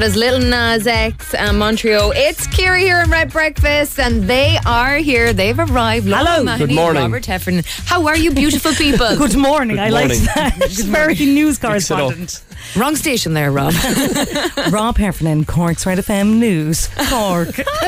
That is Lil Nas X and Montero. It's Ciara here in Red Breakfast, and they are here. They've arrived. Laura Hello. Mahoney, Good morning. Robert Heffernan. How are you, beautiful people? Good morning. I like morning. that. Very news Mix it up. correspondent. Wrong station there, Rob. Rob Heffernan, Cork's Red FM News. Cork.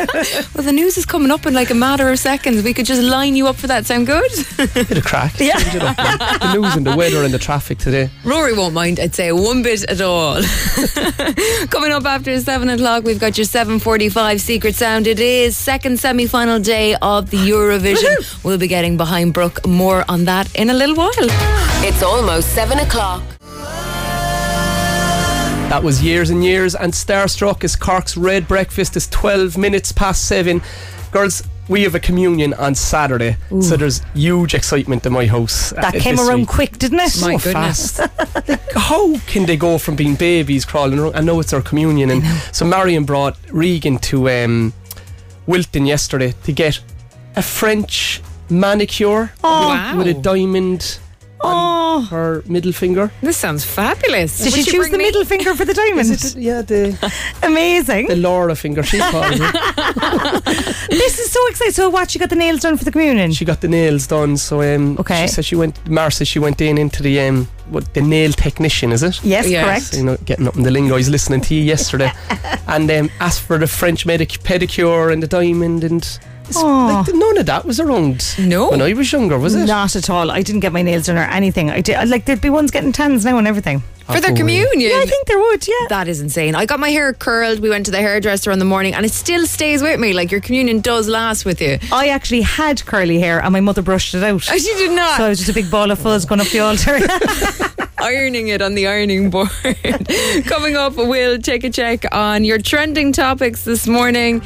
well, the news is coming up in like a matter of seconds. We could just line you up for that. Sound good? Bit of crack. Yeah. Change it up, the news and the weather and the traffic today. Rory won't mind, I'd say, one bit at all. Coming up after seven o'clock, we've got your 7:45 Secret Sound. It is second semi-final day of the Eurovision. We'll be getting behind Brooke. More on that in a little while. It's almost seven o'clock. That was years and years, and Starstruck is Cork's Red Breakfast is 12 minutes past seven. Girls, we have a communion on Saturday, so there's huge excitement in my house. That uh, came around week. quick, didn't it? My so goodness. fast. like, how can they go from being babies crawling around? I know it's our communion, and so Marion brought Regan to um, Wilton yesterday to get a French manicure Wow. with a diamond Oh. her middle finger. This sounds fabulous. Did Would she you choose the me? middle finger for the diamond? Yeah, the Amazing. the Laura finger. She called it. this is so exciting. So, what? She got the nails done for the communion? She got the nails done. So um, Okay. she said she went. Mara said she went in into the um, what the nail technician is it? yes, Yes. correct. So, you know, getting up in the lingo. He's listening to you yesterday, and um, asked for the French medic- pedicure and the diamond and. It's Aw. Like, none of that was around No. when I was younger, was it? Not at all. I didn't get my nails done or anything. I did. Like there'd be ones getting tans now and everything. For their communion. Yeah, I think there would. Yeah. That is insane. I got my hair curled. We went to the hairdresser in the morning, and it still stays with me. Like your communion does last with you. I actually had curly hair and my mother brushed it out. Oh, she did not. So I was just a big ball of fuzz going up the altar. ironing it on the ironing board. Coming up, we'll take a check on your trending topics this morning.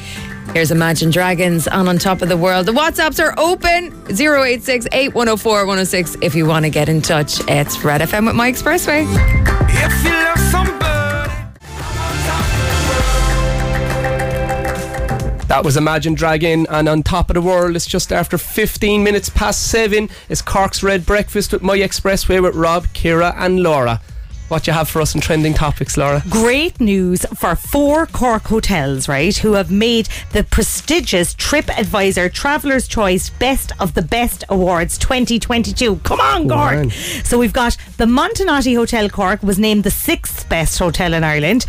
Here's Imagine Dragons on On Top of the World. The WhatsApps are open 086 8104 106 if you want to get in touch. It's Red FM with My Expressway. If you love somebody. That was Imagine Dragon, and on top of the world, it's just after 15 minutes past seven. It's Cork's Red Breakfast with My Expressway with Rob, Ciara, and Laura. What you have for us in trending topics, Laura? Great news for four Cork hotels, right, who have made the prestigious TripAdvisor Traveller's Choice Best of the Best Awards 2022. Come on, Cork. So we've got the Montenotte Hotel Cork was named the sixth best hotel in Ireland.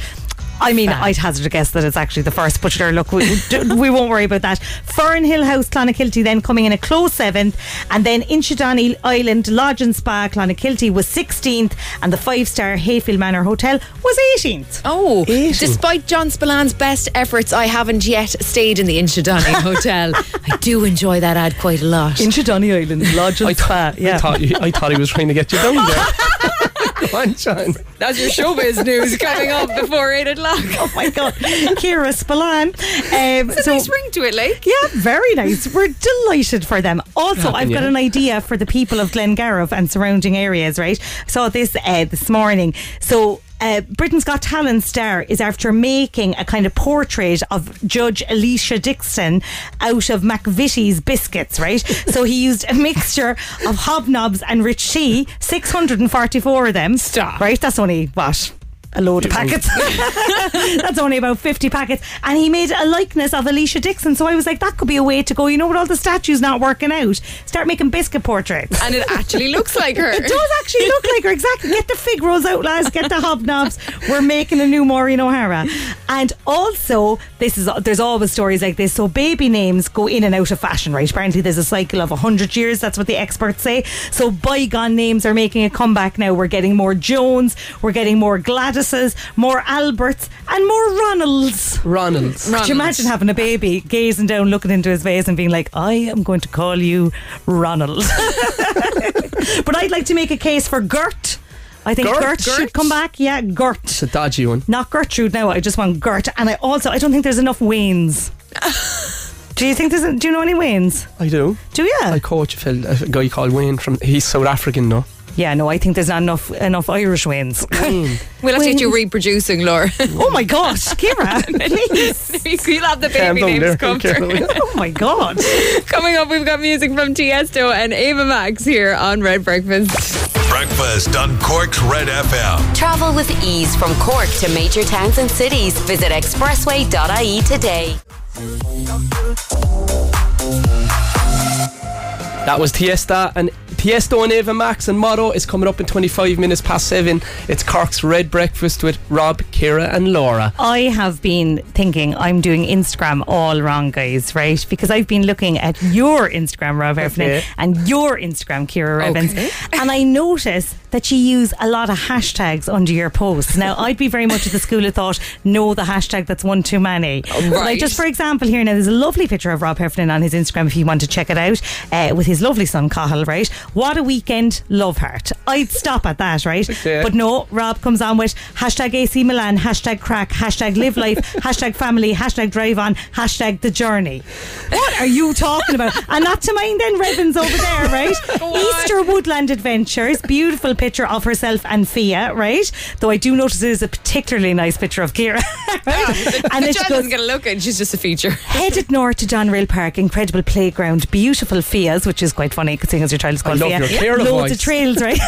I mean, I'd hazard a guess that it's actually the first, but sure, look, we, we won't worry about that. Fernhill House, Clonakilty, then coming in a close seventh, and then Inchydoney Island Lodge and Spa, Clonakilty, was 16th, and the five star Hayfield Manor Hotel was 18th. Oh, Eighteen. despite John Spillane's best efforts, I haven't yet stayed in the Inchydoney Hotel. I do enjoy that ad quite a lot. Inchydoney Island Lodge and I, Spa, th- I, thought you, I thought he was trying to get you down there. Go on, John. That's your showbiz news coming up before 8 o'clock. Oh my God, Ciara Spillane. Um, It's a nice ring to it, like. Yeah, very nice. We're delighted for them. Also, I've got an idea for the people of Glengarriff and surrounding areas, right? Saw this uh, this morning. So, uh, Britain's Got Talent star is after making a kind of portrait of Judge Alesha Dixon out of McVitie's biscuits, right? so he used a mixture of hobnobs and rich tea, 644 of them. Stop. Right? That's only what? A load of packets. That's only about 50 packets. And he made a likeness of Alesha Dixon. So I was like, that could be a way to go. You know, what, all the statues not working out, start making biscuit portraits. And it actually looks like her. It does actually look like her. Exactly. Get the fig rolls out, lads. Get the hobnobs. We're making a new Maureen O'Hara. And also, this is there's always stories like this. So baby names go in and out of fashion, right? Apparently, there's a cycle of hundred years. That's what the experts say. So bygone names are making a comeback now. We're getting more Jones. We're getting more Gladyses, more Alberts, and more Ronalds. Ronald's. Could you imagine having a baby gazing down, looking into his face, and being like, "I am going to call you Ronald." but I'd like to make a case for Gert. I think Gert? Gert, should come back. Yeah, Gert. It's a dodgy one. Not Gertrude now. I just want Gert. And I also I don't think there's enough Waynes. do you think there's? Do you know any Waynes? I do. Do you? I coach a, fella, a guy called Wayne from. He's South African, no? Yeah, no. I think there's not enough enough Irish Waynes. We'll have to get you reproducing, Laura. oh my God, Ciara, please. You'll have the baby down names there. come through. Oh my God. Coming up, we've got music from Tiesto and Ava Max here on Red Breakfast. Breakfast on Cork's Red FM. Travel with ease from Cork to major towns and cities. Visit expressway.ie today. That was Tiesta and Tiesto and Ava Max and Motto is coming up in 25 minutes past seven. It's Cork's Red Breakfast with Rob, Ciara, and Laura. I have been thinking I'm doing Instagram all wrong, guys, right? Because I've been looking at your Instagram, Rob Heffernan, Okay. and your Instagram, Ciara Revens, Okay. and I notice that you use a lot of hashtags under your posts. Now, I'd be very much of the school of thought, no, the hashtag that's one too many. But Like right. just for example, here now, there's a lovely picture of Rob Heffernan on his Instagram if you want to check it out uh, with his lovely son, Cahill, right? What a weekend, love heart. I'd stop at that, right? Okay. But no, Rob comes on with hashtag AC Milan, hashtag crack, hashtag live life, hashtag family, hashtag drive on, hashtag the journey. What are you talking about? And not to mind then Revens over there, right? Easter Woodland Adventures, beautiful picture of herself and Fia, right? Though I do notice it is a particularly nice picture of Ciara. right? and then she John goes, doesn't get a look and she's just a feature. Headed north to Doneraile Park, incredible playground, beautiful Fias, which is quite funny considering as your child is called love Fia. your Ciara Loads voice. of trails, right?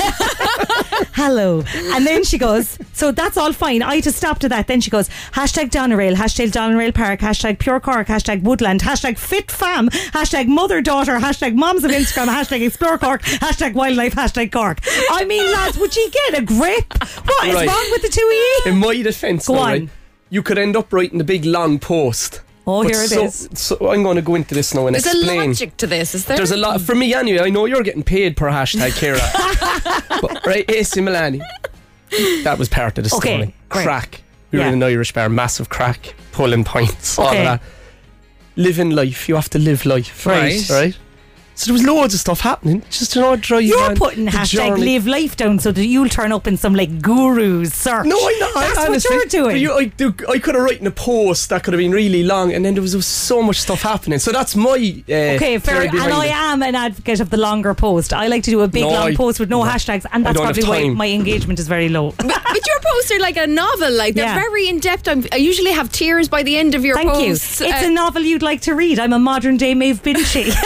Hello. And then she goes, so that's all fine. I just stopped at that. Then she goes, hashtag Doneraile, hashtag Doneraile Park, hashtag Pure Cork, hashtag Woodland, hashtag Fit Fam, hashtag Mother Daughter, hashtag Moms of Instagram, hashtag Explore Cork, hashtag Wildlife, hashtag Cork. I mean, lads, would you get a grip? What is Right. wrong with the two of you? In my defence, Go now, on. right, you could end up writing a big long post. Oh, But here it so, is. So I'm going to go into this now and There's a explain. logic to this, is there? There's a lot for me anyway. I know you're getting paid per hashtag, Ciara. but, right, AC Milan. That was part of the Okay, story. great. Crack. We were Yeah. in an Irish bar, massive crack, pulling points, all of Okay. that. Living life, you have to live life, Right. Right. So there was loads of stuff happening. Just you know, drive. you. You're putting hashtag journey. live life down so that you'll turn up in some like gurus search. No, I know. That's honestly, what you're doing. But you, I, do, I could have written a post that could have been really long, and then there was, there was so much stuff happening. So that's my uh, Okay, fair. And behind I it. am an advocate of the longer post. I like to do a big No, long I- post with no no. hashtags, and that's probably why my engagement is very low. but, but your posts are like a novel. Like they're Yeah. very in depth. I'm, I usually have tears by the end of your Thank you. posts. It's Uh, a novel you'd like to read. I'm a modern day Maeve Binchy.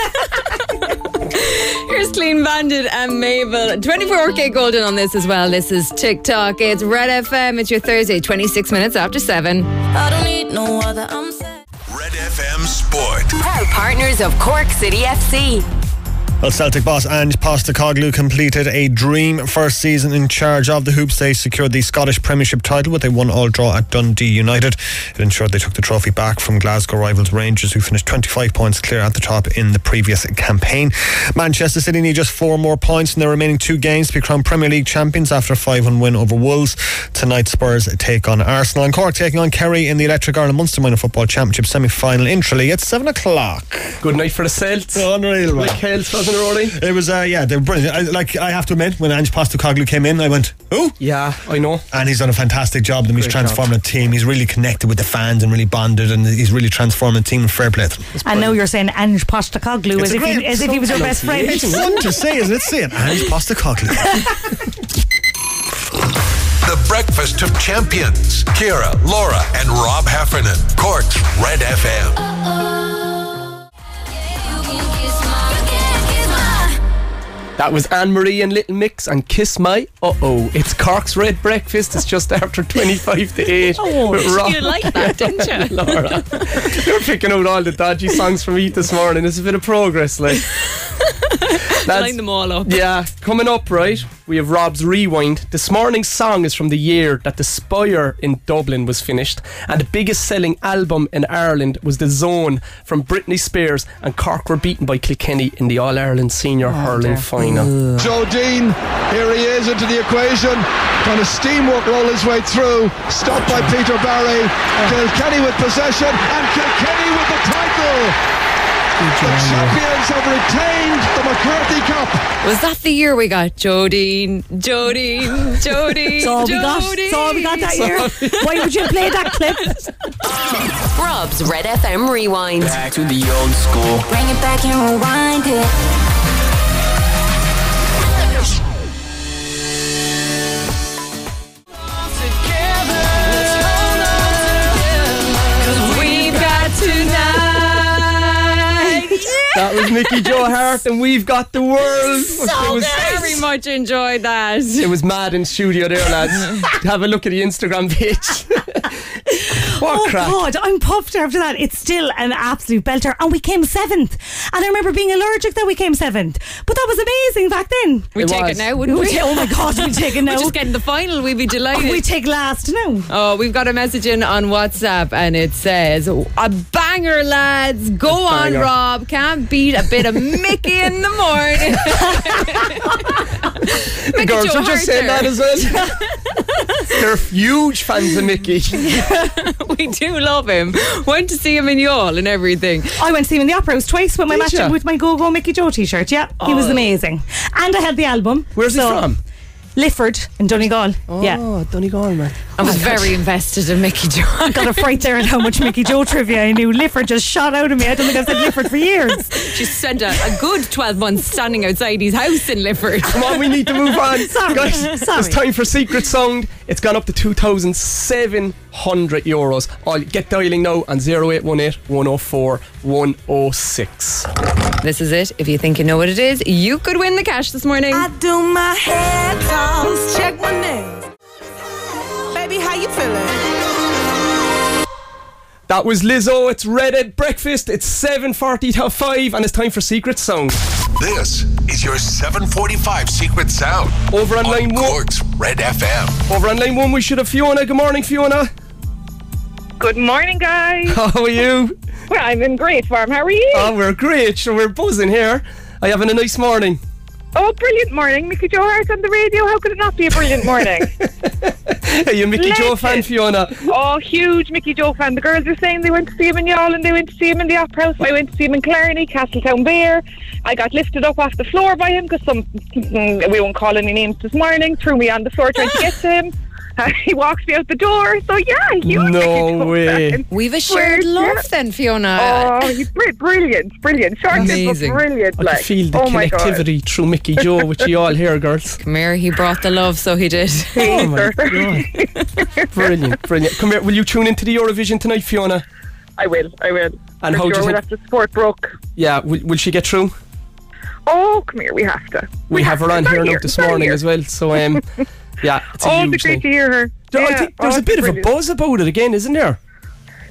Here's Clean Bandit and Mabel. 24kGoldn on this as well. This is Tick Tock. It's Red FM. It's your Thursday, 26 minutes after 7. I don't need no other. I'm set. Red FM Sport. Proud partners of Cork City FC. Well, Celtic boss Ange Postecoglou completed a dream first season in charge of the Hoops. They secured the Scottish Premiership title with a one-all draw at Dundee United. It ensured they took the trophy back from Glasgow rivals Rangers, who finished 25 points clear at the top in the previous campaign. Manchester City need just four more points in their remaining two games to be crowned Premier League champions after a 5-1 win over Wolves. Tonight, Spurs take on Arsenal and Cork taking on Kerry in the Electric Ireland Munster Minor Football Championship semi-final in Tralee at 7 o'clock. Good night for the Celts. Unreal, man. Like Hales, wasn't it, Rory? It was, uh, yeah, they were brilliant. I, like, I have to admit, when Ange Postecoglou came in, I went, oh, Yeah, I know. and he's done a fantastic job. Them. He's Great transforming the team. He's really connected with the fans and really bonded, and he's really transforming the team. Fair play to him. and now you're saying Ange Postecoglou It's as a if, he, as if he was your best friend. It's fun to say, isn't it? Say it, Ange Postecoglou. The Breakfast of Champions. Ciara, Laura, and Rob Heffernan. Cork's Red FM. That was Anne Marie and Little Mix and Kiss My. Uh oh, it's Cork's Red Breakfast. It's just after 25 to 8. Oh, You like that, didn't you? Laura. You're picking out all the dodgy songs from me this morning. It's a bit of progress, like. Line them all up. Yeah, coming up, right? We have Rob's Rewind. This morning's song is from the year that the Spire in Dublin was finished, and the biggest selling album in Ireland was The Zone from Britney Spears, and Cork were beaten by Kilkenny in the All Ireland Senior Hurling final. Joe Deane, here he is into the equation. Trying to steamwork roll his way through. Stopped by Peter Barry. Kilkenny with possession and Kilkenny with the title. The champions have retained the McCarthy Cup. Was that the year we got Jodine, Jodine, Jodine? That's all we got. That's all we got that year. Why would you play that clip? Rob's Red FM Rewind. Back to the old school. Bring it back and rewind it. That was Mickey Joe Hart, and we've got the world. it, was, Very much enjoyed that. it was mad in studio there, lads. Have a look at the Instagram page. what Oh crack? God, I'm puffed after that. It's still an absolute belter, and we came seventh. And I remember being allergic that we came seventh, but that was amazing back then. We It take was. it now, wouldn't we? oh my God, we take it now. We just get in the final. We'd be oh, delighted. we take last now. Oh, we've got a message in on WhatsApp and it says, A banger, lads. Go on, banger. Rob. Can't beat a bit of Mickey in the morning. The girls Joe are just saying that as well. They're huge fans of Mickey. We do love him. Went to see him in Youghal and everything. I went to see him in the Opera House twice with my Did match ya? with my Go Go Mickey Joe t-shirt. Yeah, he was oh. amazing, and I had the album. Where's So, he from? Lifford in Donegal. Oh, yeah. Oh, Donegal, man. I was very invested in Mickey Joe. I got a fright there at how much Mickey Joe trivia I knew. Lifford just shot out of me. I don't think I've said Lifford for years. She spent a, a good 12 months standing outside his house in Lifford. Come on, we need to move on. Sorry, Guys, sorry. it's time for Secret Sound. It's gone up to 2,700 euros. I'll get dialing now on 0818 104 106. This is it. If you think you know what it is, you could win the cash this morning. I do my head toss, check my nails. Baby, how you feeling? That was Lizzo. It's Red at Breakfast. It's 7.40 to 5 and it's time for Secret Sound. This is your 745 Secret Sound. Over on line one. Red FM. Over on line one, we should have Fiona. Good morning, Fiona. Good morning, guys. How are you? Well, I'm in great form. How are you? Oh, we're great. Sure, we're buzzing here. Are you having a nice morning? oh, brilliant morning. Mickey Joe Hart on the radio. How could it not be a brilliant morning? Are you a Mickey Joe fan, Fiona? oh, huge Mickey Joe fan. The girls are saying they went to see him in Youghal and they went to see him in the Opera House. I went to see him in Clarny, Castletownbere. I got lifted up off the floor by him because some, mm, we won't call any names this morning, threw me on the floor trying to get to him. he walks me out the door. So, yeah, huge No way. fan. We've a shared Where's love that? then, Fiona. Oh, he's br- brilliant, brilliant. Short but Amazing. brilliant. I like. can feel the oh connectivity through Mickey Joe which you all hear, girls. Come here, he brought the love, so he did. Oh my god. Brilliant, brilliant. Come here, will you tune into the Eurovision tonight, Fiona? I will, I will. And For how do sure you we'll think- have to support Brooke. Yeah, will, will she get through? Oh, come here, we have to. We, have her on It's here now here, this morning here. as well. So, um, yeah, it's a Oh, it's great thing. to hear her. There- I Yeah, think there's oh, a bit of a buzz about it again, isn't there?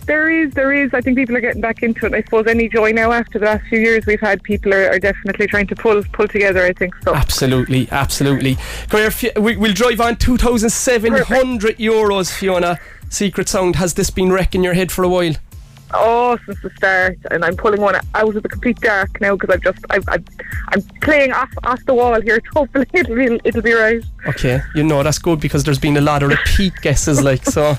There is, there is. I think people are getting back into it. I suppose any joy now after the last few years we've had, people are, are definitely trying to pull pull together. I think so. Absolutely, absolutely. Fi- we, we'll drive on 2,700 euros, Fiona. Secret Sound, has this been wrecking your head for a while? Oh, since the start, and I'm pulling one out of the complete dark now because I've just I've, I've, I'm playing off off the wall here. Hopefully it'll be it'll be right. Okay, you know, that's good because there's been a lot of repeat guesses, like, so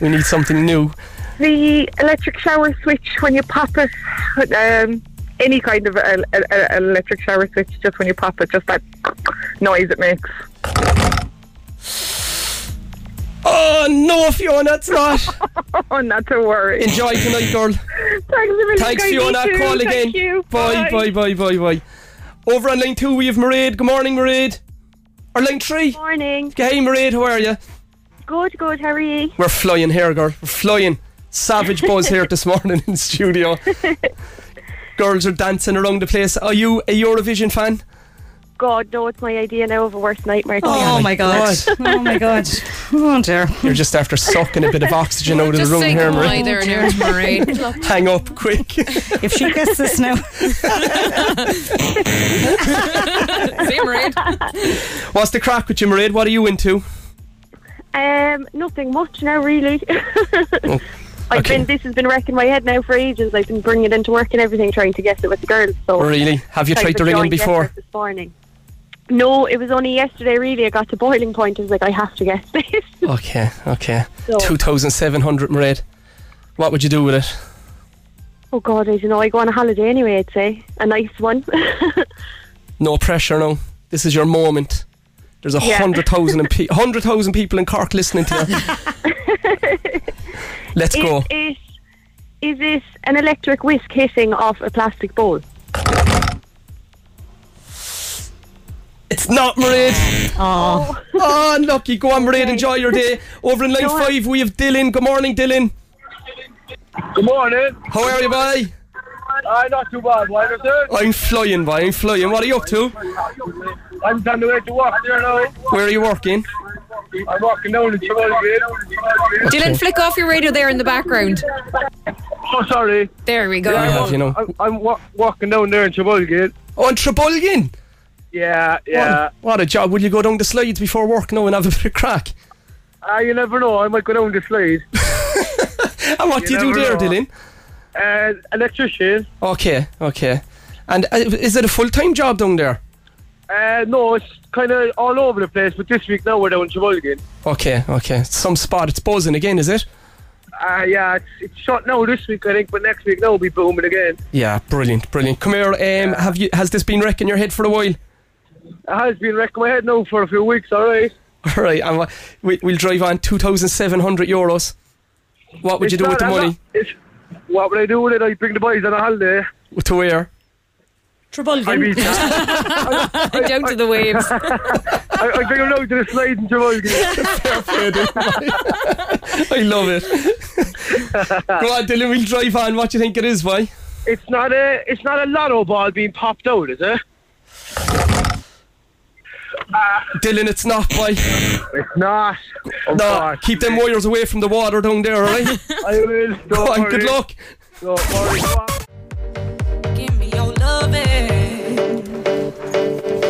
we need something new. The electric shower switch when you pop it, um, any kind of a, a, a electric shower switch, just when you pop it, just that noise it makes. Oh, no, Fiona, it's not. Oh, not to worry. Enjoy tonight, girl. Thanks a million. Thanks, Fiona. too. Call Thank again. you. Bye, bye, bye, bye, bye. Over on line two, we have Mairead. Good morning, Mairead. Or line three. Morning. Hey, Mairead, how are you? Good, good. How are you? We're flying here, girl. We're flying. Savage buzz here this morning in studio. Girls are dancing around the place. Are you a Eurovision fan? God, no, it's my idea now of a worst nightmare. to Oh honest. my god. oh my god. Oh dear. You're just after sucking a bit of oxygen out of the room say here, goodbye Mairead. there, near to Hang up quick. If she gets this now. See, Mairead. What's the crack with you, Mairead? What are you into? Um, nothing much now, really. I've okay. been. This has been wrecking my head now for ages. I've been bringing it into work and everything, trying to guess it with the girls. So Really? Have you tried for to ring in before? This morning. No, it was only yesterday. Really, I got to boiling point. I was like, I have to get this. Okay, okay. So- 2,700, Mairead. What would you do with it? oh God, I don't know. I go on a holiday anyway. I'd say a nice one. No pressure, no. This is your moment. There's a Yeah. hundred thousand and pe- hundred thousand people in Cork listening to you. Let's is go. it is is it an electric whisk hitting off a plastic bowl? It's not Mairead. Oh. Ah, oh, unlucky. Go on, Mairead. Enjoy your day. Over in line five, we have Dylan. Good morning, Dylan. Good morning. How are you, boy? Aye, not too bad. Why is it? I'm flying, boy. I'm flying. What are you up to? I'm on the way to work there now. Where are you working? I'm walking down the Trevor Dylan, flick off your radio there in the background. Oh, sorry. There we go. Yeah, I have, you know. I'm, I'm wa- walking down there in Trabolgan. Oh, in Trabolgan? Yeah, yeah. What, what a job. Will you go down the slides before work now and have a bit of crack? Ah, you never know. I might go down the slide. And what do you do there, know. Dylan? Uh, electrician. Okay, okay. And uh, is it a full time job down there? Uh, no, it's kind of all over the place, but this week now we're down in Trabolgan. Okay, okay. Some spot it's buzzing again, is it? Uh, yeah, it's, it's shut now this week, I think, but next week now will be booming again. Yeah, brilliant, brilliant. Come here. Um, have you? Has this been wrecking your head for a while? It has been wrecking my head now for a few weeks, alright? All right, and we, we'll drive on two thousand seven hundred euros. What would you It's do with the I'm money? not- what would I do with it? I bring the boys on a holiday. To where? I mean, Down to the waves. I, I bring them down to the slide in Trabolgan. I love it. Go on, Dylan. We'll drive on. What do you think it is, boy? It's not a it's not a lotto ball being popped out, is it? Dylan, it's not, boy. It's not. Oh, No, God. keep them wires away from the water down there, all right? I will. Don't Go on, worry. good luck. Don't worry. Go on.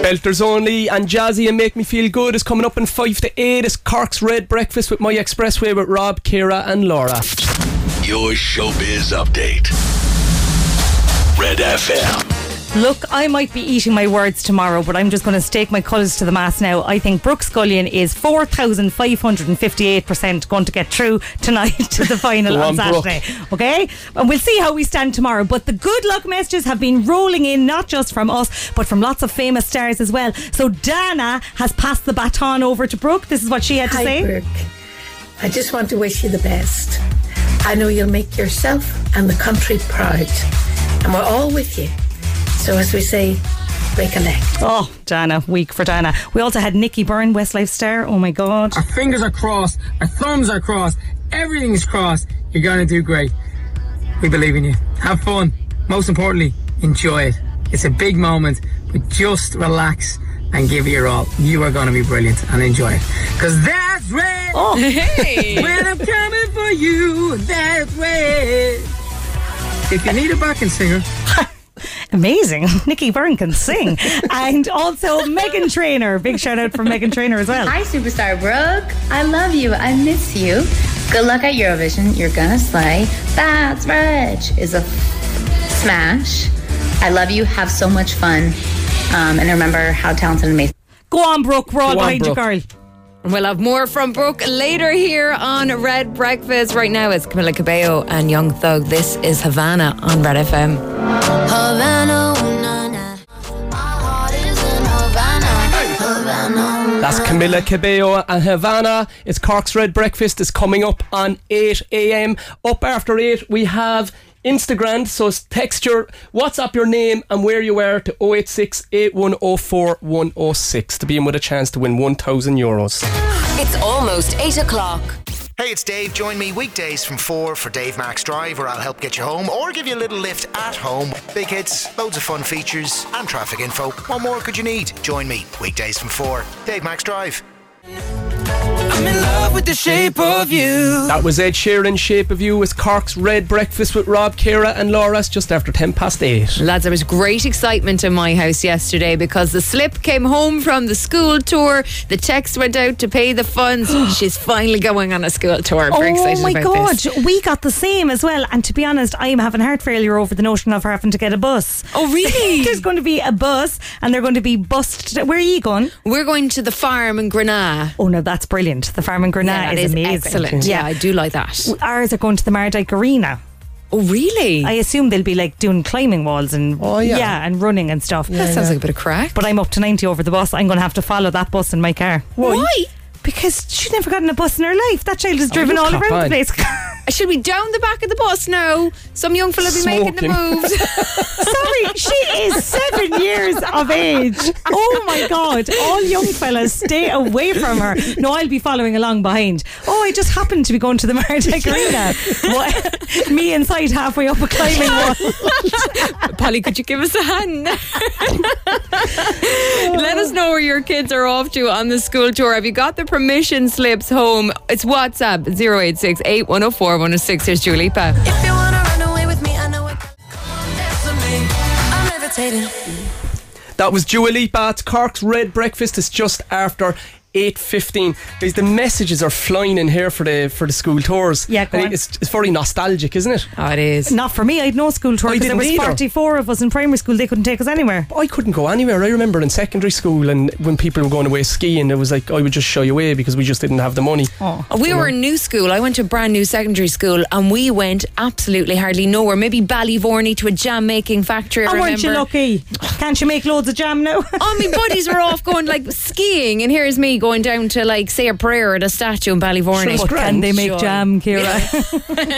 Belters only and Jazzy and Make Me Feel Good is coming up in 5 to 8. It's Cork's Red Breakfast with My Expressway with Rob, Ciara, and Laura. Your showbiz update. Red FM. Look, I might be eating my words tomorrow, but I'm just going to stake my colours to the mast now. I think Brooke Scullion is 4,558% going to get through tonight to the final Go on, on, Brooke. Saturday. Okay? And we'll see how we stand tomorrow. But the good luck messages have been rolling in, not just from us, but from lots of famous stars as well. So Dana has passed the baton over to Brooke. This is what she had to Hi, say. Brooke. I just want to wish you the best. I know you'll make yourself and the country proud. And we're all with you. So, as we say, break a leg. Oh, Dana, week for Dana. We also had Nicky Byrne, Westlife star. Oh my God. Our fingers are crossed, our thumbs are crossed, everything's crossed. You're gonna do great. We believe in you. Have fun. Most importantly, enjoy it. It's a big moment, but just relax and give it your all. You are gonna be brilliant and enjoy it. Cause that's red. Oh, hey. when I'm coming for you, that's red. If you need a backing singer, Amazing. Nicky Byrne can sing. and also Meghan Trainor. Big shout out for Meghan Trainor as well. Hi, superstar Brooke. I love you. I miss you. Good luck at Eurovision. You're gonna slay. That's Rich is a smash. I love you. Have so much fun. Um, and remember how talented and amazing. Go on, Brooke. We're all behind you, Brooke. girl. We'll have more from Brooke later here on Red Breakfast. Right now, it's Camila Cabello and Young Thug. This is Havana on Red FM. Havana, na, na. My heart is in Havana. Havana. That's Camila Cabello and Havana. It's Cork's Red Breakfast is coming up on 8 a.m. Up after 8, we have Instagrand. So text your WhatsApp your name and where you are to 086 8104 106 to be in with a chance to win 1,000 euros. It's almost 8 o'clock. Hey, it's Dave. Join me weekdays from 4 for Dave Max Drive, where I'll help get you home or give you a little lift at home. Big hits, loads of fun features, and traffic info. What more could you need? Join me weekdays from 4. Dave Max Drive. I'm in love with the shape of you. That was Ed Sheeran, Shape of You, with Cork's Red Breakfast with Rob, Ciara, and Laura. Just after 10 past 8. Lads, there was great excitement in my house yesterday because the slip came home from the school tour. The text went out to pay the funds. She's finally going on a school tour. Very oh excited my about god, this. we got the same as well. And to be honest, I am having heart failure over the notion of her having to get a bus. Oh really? There's going to be a bus, and they're going to be bussed. Where are you going? We're going to the farm in Grenagh. Oh no, that's brilliant. The farm in Grenagh Yeah, is, is amazing. excellent. Yeah, I do like that. Ours are going to the Mardyke Arena. Oh really? I assume they'll be like doing climbing walls and Oh, yeah. yeah and running and stuff. that sounds like a bit of crack. But I'm up to 90 over the bus. I'm going to have to follow that bus in my car. Why? Because she's never gotten a bus in her life. That child has oh, driven you all around the place. Should we down the back of the bus now? Some young fella be making the Smoking. moves. Sorry, she is seven years of age. Oh my God. All young fellas, stay away from her. No, I'll be following along behind. Oh, I just happened to be going to the Mardyke Arena. What? Me inside halfway up a climbing wall. Polly, could you give us a hand? Let us know where your kids are off to on the school tour. Have you got the permission slips home? It's WhatsApp 086 8104 106. Here's Dua Lipa. If you wanna run away with me, I know what. Dance with. I'm levitating. That was Dua Lipa. It's Cork's Red Breakfast. It's just after. 8.15 guys the messages are flying in here for the for the school tours Yeah, go on. it's, it's very nostalgic isn't it oh it is Not for me. I had no school tour I because there didn't was either. 44 of us in primary school. They couldn't take us anywhere. I couldn't go anywhere. I remember in secondary school, and when people were going away skiing, it was like I would just shy away because we just didn't have the money. Oh. We were in new school. I went to a brand new secondary school and we went absolutely hardly nowhere. Maybe Ballyvourney to a jam making factory. I Oh, weren't you lucky? Can't you make loads of jam now? All my buddies were off going like skiing, and here's me going down to like say a prayer at a statue in Ballyvourney. But can they make Sure. jam, Ciara?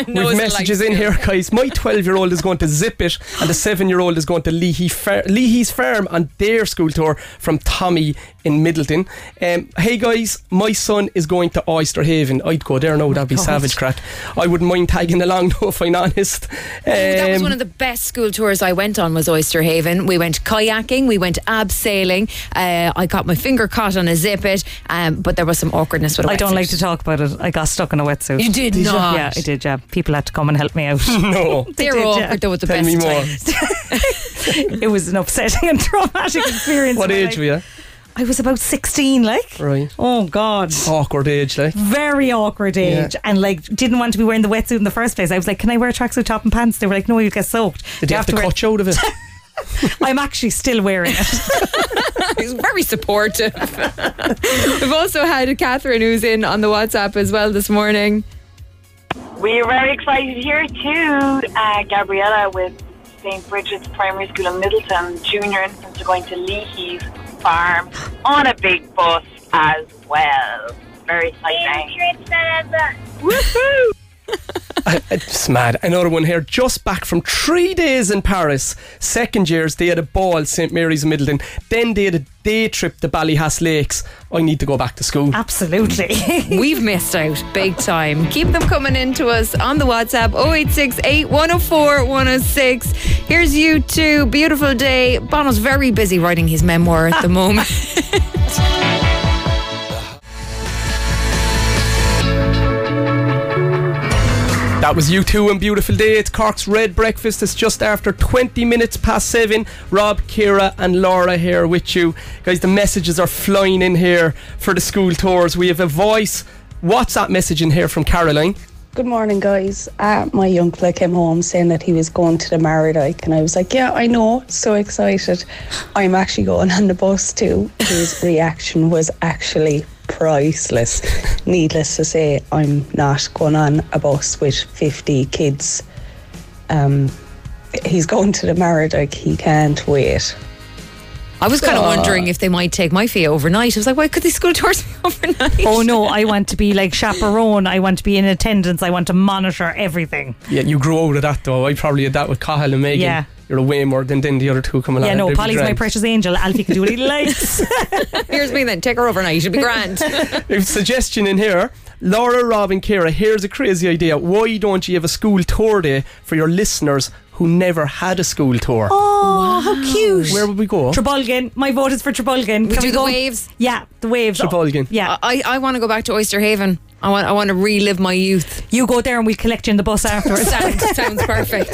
No, We've messages like in here, guys. My 12 year old is going to Zip It, and the 7 year old is going to Leahy Far- Leahy's Farm on their school tour from Tommy in Midleton. Um, hey, guys, my son is going to Oyster Haven. I'd go there no, that'd be God. savage crack. I wouldn't mind tagging along, though, if I'm honest. Oh, that was Um, one of the best school tours I went on was Oyster Haven. We went kayaking, we went abseiling. Uh, I got my finger caught on a zip it, um, but there was some awkwardness with a I don't wetsuit. like to talk about it. I got stuck in a wetsuit. You did Did you? not? Yeah, I did. Yeah, people had to come and help me out. no, They They're did, awkward yeah. though at the Tell best me more. it was an upsetting and traumatic experience. What age life. were you? I was about 16, like. Right. Oh, God. Awkward age, like. Very awkward age, Yeah. and like didn't want to be wearing the wetsuit in the first place. I was like, "Can I wear a tracksuit top and pants?" They were like, "No, you get soaked." Did you have to wear- cut you out of it? I'm actually still wearing it. He's very supportive. We've also had Catherine who's in on the WhatsApp as well this morning. We are very excited here too. Uh, Gabriella with St. Bridget's Primary School in Midleton. Junior infants are going to Leahy's farm on a big bus as well. Very exciting. Woohoo! I- It's mad. Another one here, just back from three days in Paris. Second years, they had a ball, St Mary's in Midleton. Then they had a day trip to Ballyhass Lakes. I need to go back to school. Absolutely. We've missed out big time. Keep them coming in to us on the WhatsApp 0868 104 106. Here's U2. Beautiful day. Bono's very busy writing his memoir at the moment. That was U2 and beautiful day. It's Cork's Red Breakfast. It's just after 20 minutes past seven. Rob, Ciara, and Laura here with you. Guys, the messages are flying in here for the school tours. We have a voice WhatsApp message in here from Caroline. Good morning, guys. Uh, my young fella came home saying that he was going to the Mardyke, and I was like, "Yeah, I know, so excited." I'm actually going on the bus too. His reaction was actually priceless. Needless to say, I'm not going on a bus with 50 kids. Um, he's going to the Mardyke. He can't wait. I was kind of wondering if they might take my fee overnight. I was like, why could they school tours me overnight? oh no, I want to be like chaperone. I want to be in attendance. I want to monitor everything. Yeah, you grew out of that though. I probably had that with Cahill and Megan. Yeah. You're a way more than, than the other two coming along. yeah, no, They'd Polly's my precious angel. Alfie can do what he likes. Here's me then. Take her overnight. It'll be grand. There's a suggestion in here. Laura, Rob, and Ciara, here's a crazy idea. Why don't you have a school tour day for your listeners who never had a school tour? Oh, how cute! Where would we go? Trabolgan. My vote is for Trabolgan. We Can do the go? waves? Yeah, the waves. Trabolgan. Yeah. I, I want to go back to Oyster Haven. I want I want to relive my youth. You go there and we'll collect you in the bus afterwards. sounds, sounds perfect.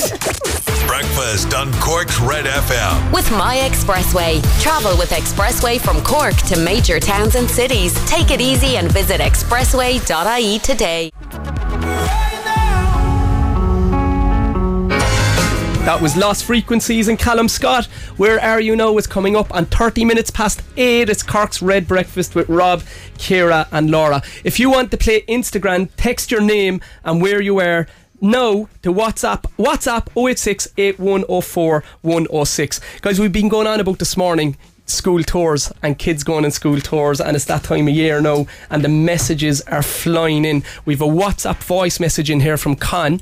Breakfast on Cork's Red FM. With My Expressway. Travel with Expressway from Cork to major towns and cities. Take it easy and visit expressway.ie today. That was Lost Frequencies and Calum Scott. Where Are You Now is coming up on 30 minutes past 8. It's Cork's Red Breakfast with Rob, Ciara, and Laura. If you want to play Instagrand, text your name and where you are now to WhatsApp WhatsApp 086 8104 106. Guys, we've been going on about this morning. school tours and kids going on school tours, and it's that time of year now, and the messages are flying in. We've a WhatsApp voice message in here from Con.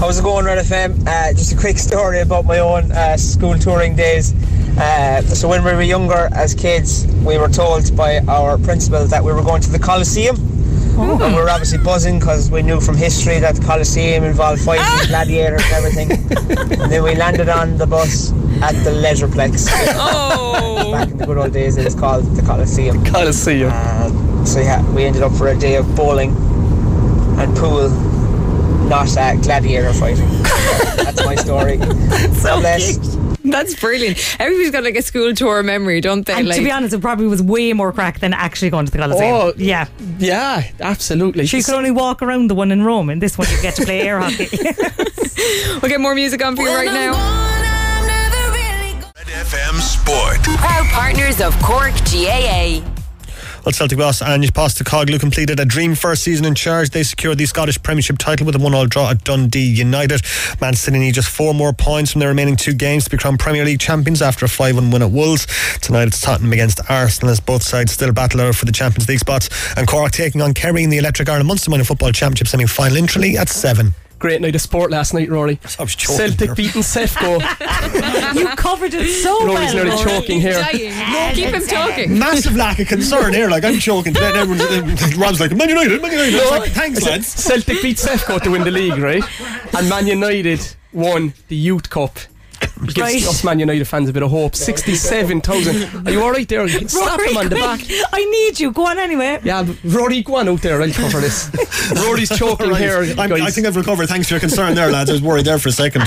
How's it going, Red FM? Uh, just a quick story about my own uh, school touring days. Uh, so when we were younger as kids, we were told by our principal that we were going to the Colosseum. And we were obviously buzzing because we knew from history that the Colosseum involved fighting gladiators and everything. and then we landed on the bus at the Leisureplex. Oh. Back in the good old days, it was called the Colosseum. Colosseum. Uh, so yeah, we ended up for a day of bowling and pool, not uh, gladiator fighting. That's my story. so bless. That's brilliant. Everybody's got like a school tour memory, don't they? And like, to be honest, it probably was way more crack than actually going to the Colosseum. Oh, yeah. Yeah, absolutely. She could only walk around the one in Rome, and this one you get to play air hockey. we'll get more music on for you right now. FM Sport. Proud partners of Cork GAA. Well, Celtic boss Ange Postecoglou completed a dream first season in charge. They secured the Scottish Premiership title with a one-all draw at Dundee United. Man City need just four more points from their remaining two games to become Premier League champions after a 5-1 win at Wolves. Tonight it's Tottenham against Arsenal as both sides still battle out for the Champions League spots. And Cork taking on Kerry in the Electric Ireland Munster Minor Football Championship semi-final in at 7. Great night of sport last night, Rory. I was choking Celtic there. beating Sefco. you covered it so Rory's well. nearly Rory. choking here. No, keep him talking. Massive lack of concern here. Like I'm choking. Then everyone's Rob's like Man United, Man United. I was like, Thanks, lads. Celtic beat Sefco to win the league, right? And Man United won the Youth Cup. Gives Right. us Man United fans a bit of hope. 67,000. Are you alright there? Slap Rory, him on the back. I need you. Go on anyway. Yeah, but Rory, go on out there. I'll cover this. Rory's choking All right. here. I'm. I think I've recovered. Thanks for your concern there, lads. I was worried there for a second.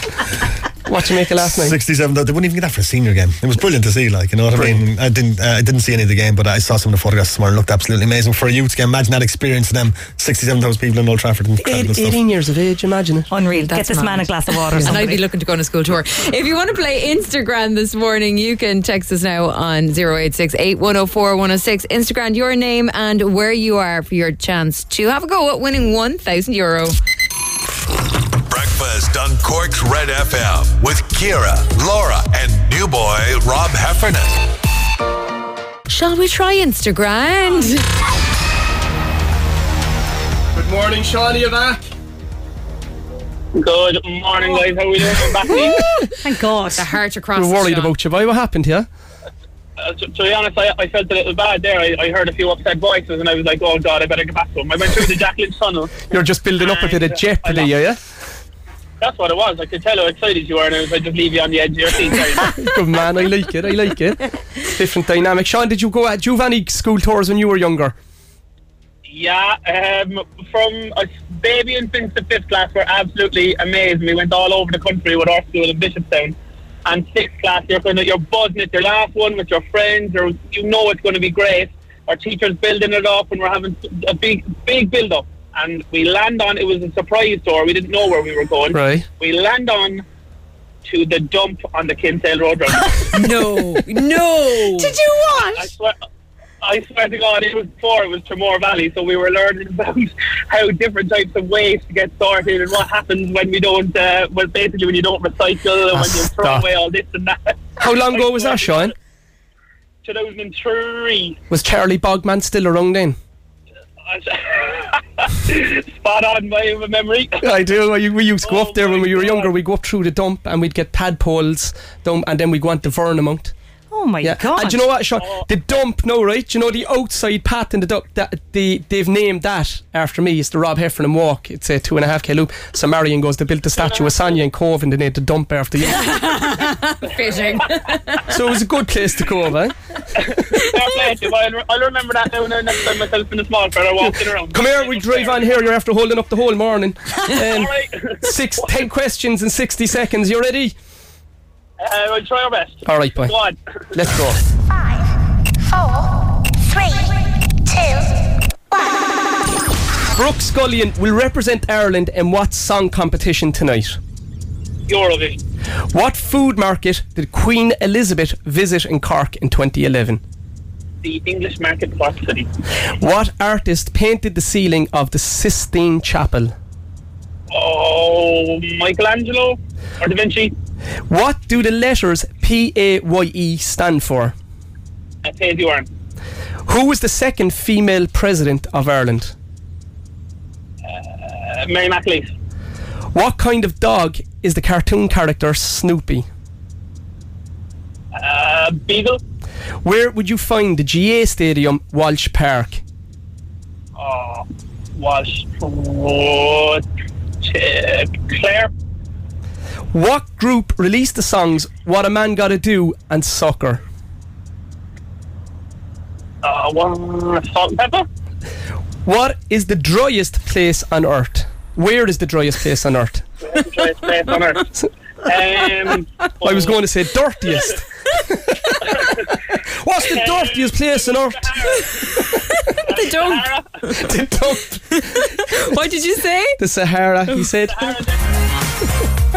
What you make of last night? 67. They wouldn't even get that for a senior game. It was brilliant to see. Like you know what I mean. I didn't. Uh, I didn't see any of the game, but I saw some of the photographs this morning. Looked absolutely amazing for a youth game. Imagine that experience for them. 67,000 people in Old Trafford. Incredible Eight- stuff. 18 years of age, imagine it. Unreal. Get That's this man a glass of water. And I'd be looking to go on a school tour. If you want to play Instagrand this morning, you can text us now on 086 8104 106. Instagrand your name and where you are for your chance to have a go at winning 1,000 euro. Breakfast on Cork's Red FM with Ciara, Laura, and new boy Rob Heffernan. Shall we try Instagrand? Good morning, Sean. Are you back? Good morning, guys. How are we doing? I'm back. Lee. Thank God. The heart across We're worried shop. about you. Why? What happened here? Uh, to, to be honest, I, I felt a little bad there. I, I heard a few upset voices, and I was like, "Oh God, I better get back to him." I went through the Jack Lynch tunnel. You're just building up a bit of jeopardy, are you? That's what it was. I could tell how excited you were, and I was like, "Just leave you on the edge of your seat." Good man, I like it. I like it. Different dynamic. Sean, did you go at? Did you have any school tours when you were younger? Yeah, um, from uh, baby and since the fifth class were absolutely amazing. We went all over the country with our school in Bishopstown. And sixth class, you're kind of you're buzzing at your last one with your friends, or you know it's going to be great. Our teachers building it up, and we're having a big, big build up. And we land on. It was a surprise tour. We didn't know where we were going. Right. We land on to the dump on the Kinsale Road. no, no. Did you what? I what? swear, I swear to God, it was before it was Tramore Valley, so we were learning about how different types of waste get sorted and what happens when we don't, uh, well, basically when you don't recycle and when you throw stop. away all this and that. How long ago was that, Sean? 2003. Was Charlie Bogman still around then? Spot on my memory. I do. We we used to go up oh there when we were younger. We'd go up through the dump and we'd get tadpoles, dump, and then we'd go on to Vernemount. Oh my Yeah. God. And do you know what, Sean? The dump, no, right? Do you know the outside path in the dump? That, the, they've named that after me. It's the Rob Heffernan walk. It's a two and a half k loop. So Marion goes, they built the statue of Sonia in Cobh and they named the dump after you. Fishing. so it was a good place to go, eh? Fair play to you, I'll, I'll remember that now next time myself in a small fella walking around. Come here, we drive on here. You're after holding up the whole morning. Um, six, ten questions in 60 seconds. You ready? Uh, we'll try our best. All right, boy. Go on. Let's go. Four, three, two, Brooke Scullion will represent Ireland in what song competition tonight? Eurovision. What food market did Queen Elizabeth visit in Cork in 2011? The English Market Park City. What artist painted the ceiling of the Sistine Chapel? Oh, Michelangelo or Da Vinci. What do the letters P A Y E stand for? Warren. Who was the second female president of Ireland? Uh, Mary McAleese. What kind of dog is the cartoon character Snoopy? Uh, Beagle. Where would you find the GA Stadium, Walsh Park? Oh, Walsh. Oh, Clare. What group released the songs What a Man Gotta Do and Sucker? Uh, one, salt and pepper. What is the driest place on earth? Where is the driest place on earth? Driest place on earth. Um, I was going to say dirtiest. What's the dirtiest place on earth? the dump. the dump. what did you say? The Sahara, he said.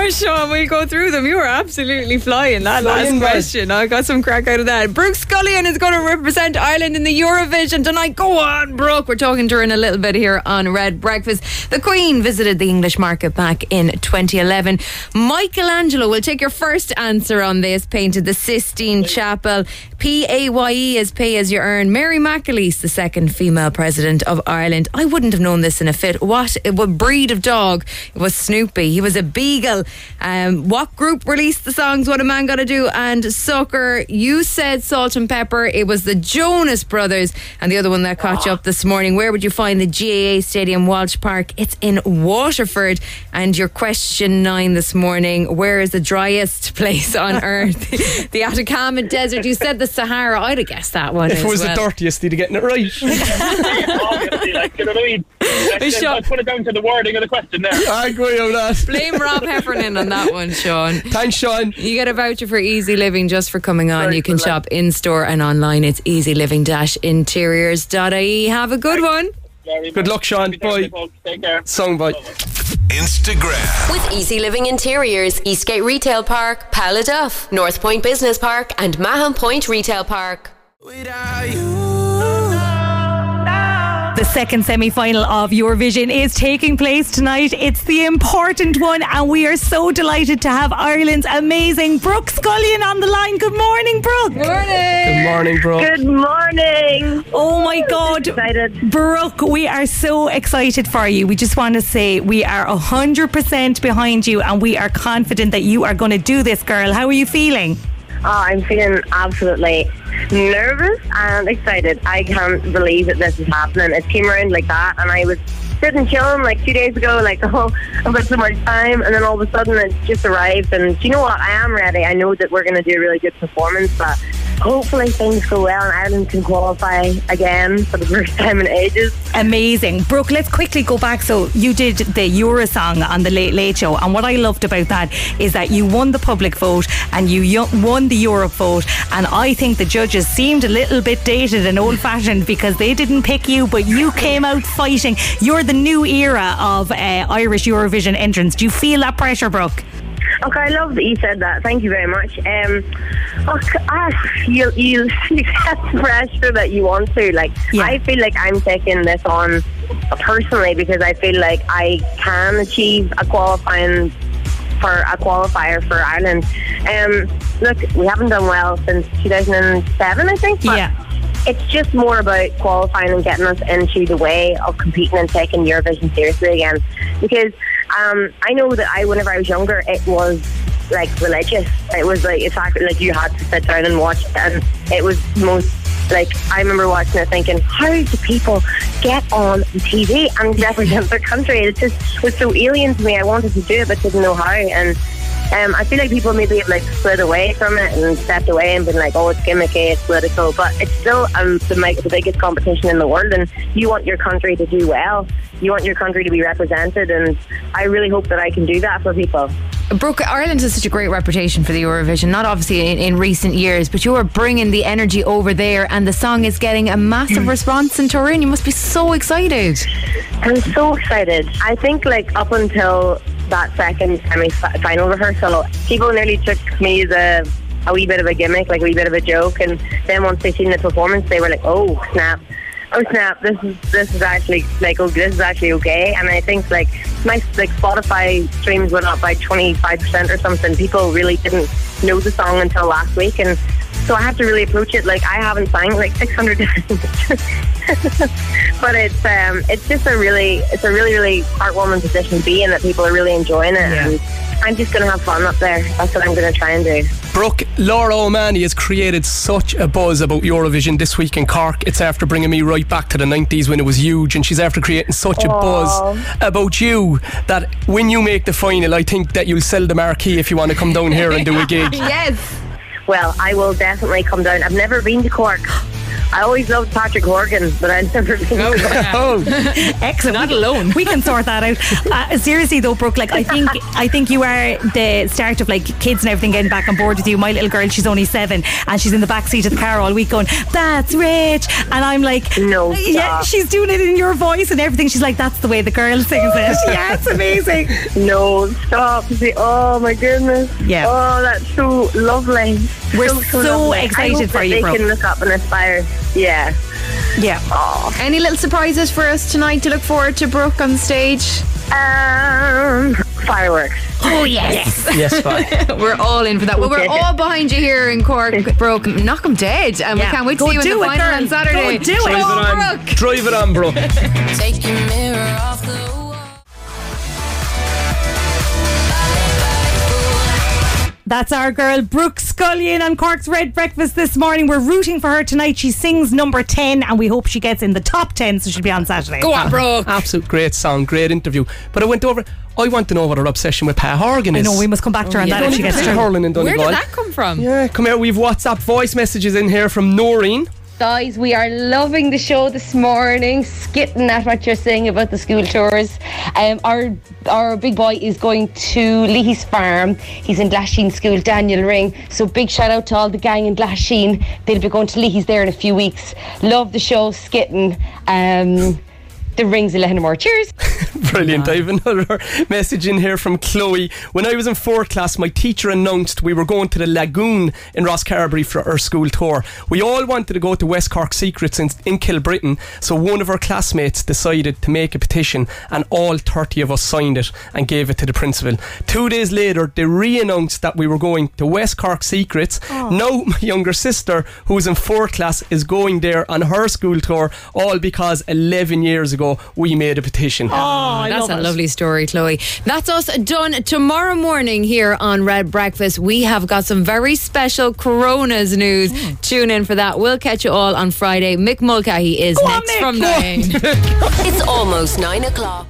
Oh, Sean, we'll go through them. You were absolutely flying that Flying, last guys. question. I got some crack out of that. Brooke Scullion is going to represent Ireland in the Eurovision tonight. Go on, Brooke. We're talking to her in a little bit here on Red Breakfast. The Queen visited the English market back in 2011. Michelangelo will take your first answer on this. Painted the Sistine Chapel. P A Y E is pay as you earn. Mary McAleese, the second female president of Ireland. I wouldn't have known this in a fit. What, what breed of dog? It was Snoopy. He was a beagle. Um, what group released the songs What a Man Gotta Do and Sucker? You said Salt-N-Pepa. It was the Jonas Brothers. And the other one that caught you up this morning. Where would you find the GAA Stadium, Walsh Park? It's in Waterford. And your question nine this morning Where is the driest place on earth? the Atacama Desert. You said the Sahara. I'd have guessed that one. If as it was well. the dirtiest, he'd have getting it right. Obviously, like, you know what I mean? Let's, Sure. let's put it down to the wording of the question there. I agree on that. Blame Rob Heffernan on that one, Sean. Thanks, Sean. You get a voucher for Easy Living just for coming on. Very you can shop in store and online. It's easyliving-interiors.ie. Have a good one. Good luck, Sean. Bye. Take care. Song bye. Instagram. With Easy Living Interiors, Eastgate Retail Park, Paladuff, North Point Business Park, and Mahon Point Retail Park. The second semi final of Eurovision is taking place tonight. It's the important one, and we are so delighted to have Ireland's amazing Brooke Scullion on the line. Good morning, Brooke. Good morning, Brooke. Good morning. Oh my God. Excited. Brooke, we are so excited for you. We just want to say we are 100% behind you, and we are confident that you are going to do this, girl. How are you feeling? Oh, I'm feeling absolutely nervous and excited. I can't believe that this is happening. It came around like that, and I was sitting chilling like two days ago, like, oh, I've got so much time, and then all of a sudden it just arrived. And you know what? I am ready. I know that we're going to do a really good performance, but hopefully things go well and Ireland can qualify again for the first time in ages. Amazing. Brooke, let's quickly go back. So, you did the Eurosong on the Late Late Show, and what I loved about that is that you won the public vote and you won the Europe vote. And I think the judges seemed a little bit dated and old fashioned because they didn't pick you, but you came out fighting. You're the new era of uh, Irish Eurovision entrants. Do you feel that pressure, Brooke? Okay, I love that you said that. Thank you very much. Um, look, ah, you you you get the pressure that you want to. Like, I feel like I'm taking this on personally because I feel like I can achieve a qualifying for a qualifier for Ireland. Um, look, we haven't done well since 2007, I think. But Yeah. It's just more about qualifying and getting us into the way of competing and taking Eurovision seriously again. Because um, I know that I, whenever I was younger, it was like religious. It was like in fact like you had to sit down and watch, it, and it was most like I remember watching it thinking, how do people get on TV and represent their country? It just was so alien to me. I wanted to do it, but didn't know how. And um, I feel like people maybe have like slid away from it and stepped away and been like, oh, it's gimmicky, it's political, but it's still um, the, the biggest competition in the world, and you want your country to do well. You want your country to be represented, and I really hope that I can do that for people. Brooke, Ireland has such a great reputation for the Eurovision, not obviously in, in recent years, but you are bringing the energy over there, and the song is getting a massive response in Turin. You must be so excited. I'm so excited. I think like up until that second semi-final rehearsal, people nearly took me as a, a wee bit of a gimmick, like a wee bit of a joke. And then once they seen the performance, they were like, "Oh snap! Oh snap! This is this is actually like oh this is actually okay." And I think like my like Spotify streams went up by 25 percent or something. People really didn't know the song until last week, and so I have to really approach it like I haven't sang like 600 times. but it's um, it's just a really it's a really really heartwarming position to be in that people are really enjoying it, and I'm just gonna have fun up there. That's what I'm gonna try and do. Brooke, Laura O'Mahony has created such a buzz about Eurovision this week in Cork. It's after bringing me right back to the 90s when it was huge, and she's after creating such a buzz about you that when you make the final, I think that you'll sell the marquee if you want to come down here and do a gig. yes. Well, I will definitely come down. I've never been to Cork. I always loved Patrick Horgan, but I've never been to Cork. Excellent. Not alone. We can sort that out. Uh, seriously though, Brooke, like I think I think you are the start of like kids and everything getting back on board with you. My little girl, she's only seven, and she's in the back seat of the car all week going, "That's rich," and I'm like, "No, yeah." She's doing it in your voice and everything. She's like, "That's the way the girl sings it." yeah, it's amazing. No, stop. See, Oh my goodness. Yeah. Oh, that's so lovely. We're so, so lovely. excited I hope for that you, They Brooke. can look up and aspire. Yeah. Yeah. Any little surprises for us tonight to look forward to, Brooke, on stage? Um, fireworks. Oh, yes. Yes, fine. we're all in for that. Well, we're all behind you here in Cork, Brooke. Knock 'em dead. And Yeah. we can't wait to Go see you in do the it, final girl. on Saturday. Go do it. Drive it Go, on. Brooke. Drive it on, bro. That's our girl Brooke Scullion on Cork's Red Breakfast this morning. We're rooting for her tonight. She sings number 10 and we hope she gets in the top 10 so she'll be on Saturday. Go on, Brooke. Absolute great song, great interview. But I went over. I want to know what her obsession with Pat Horgan is. I is. know, we must come back to her on that if she gets Play through. hurling in Where did that come from? Yeah, come here. We've WhatsApp voice messages in here from Noreen. Guys, we are loving the show this morning, skitting at what you're saying about the school tours. Um, our our big boy is going to Leahy's farm. He's in Glasheen School, Daniel Ring. So big shout out to all the gang in Glasheen. They'll be going to Leahy's there in a few weeks. Love the show, skitting. Um, the rings of Lenmore. Cheers. Brilliant. I have another message in here from Chloe. When I was in fourth class, my teacher announced we were going to the lagoon in Rosscarbery for our school tour. We all wanted to go to West Cork Secrets in, in Kilbrittain, so one of our classmates decided to make a petition, and all 30 of us signed it and gave it to the principal. Two days later, they re announced that we were going to West Cork Secrets. Oh. Now, my younger sister, who's in fourth class, is going there on her school tour, all because 11 years ago we made a petition. Oh. That's a lovely story, Chloe. That's us done tomorrow morning here on Red Breakfast. We have got some very special Coronas news. Tune in for that. We'll catch you all on Friday. Mick Mulcahy is next from 9. It's almost nine o'clock.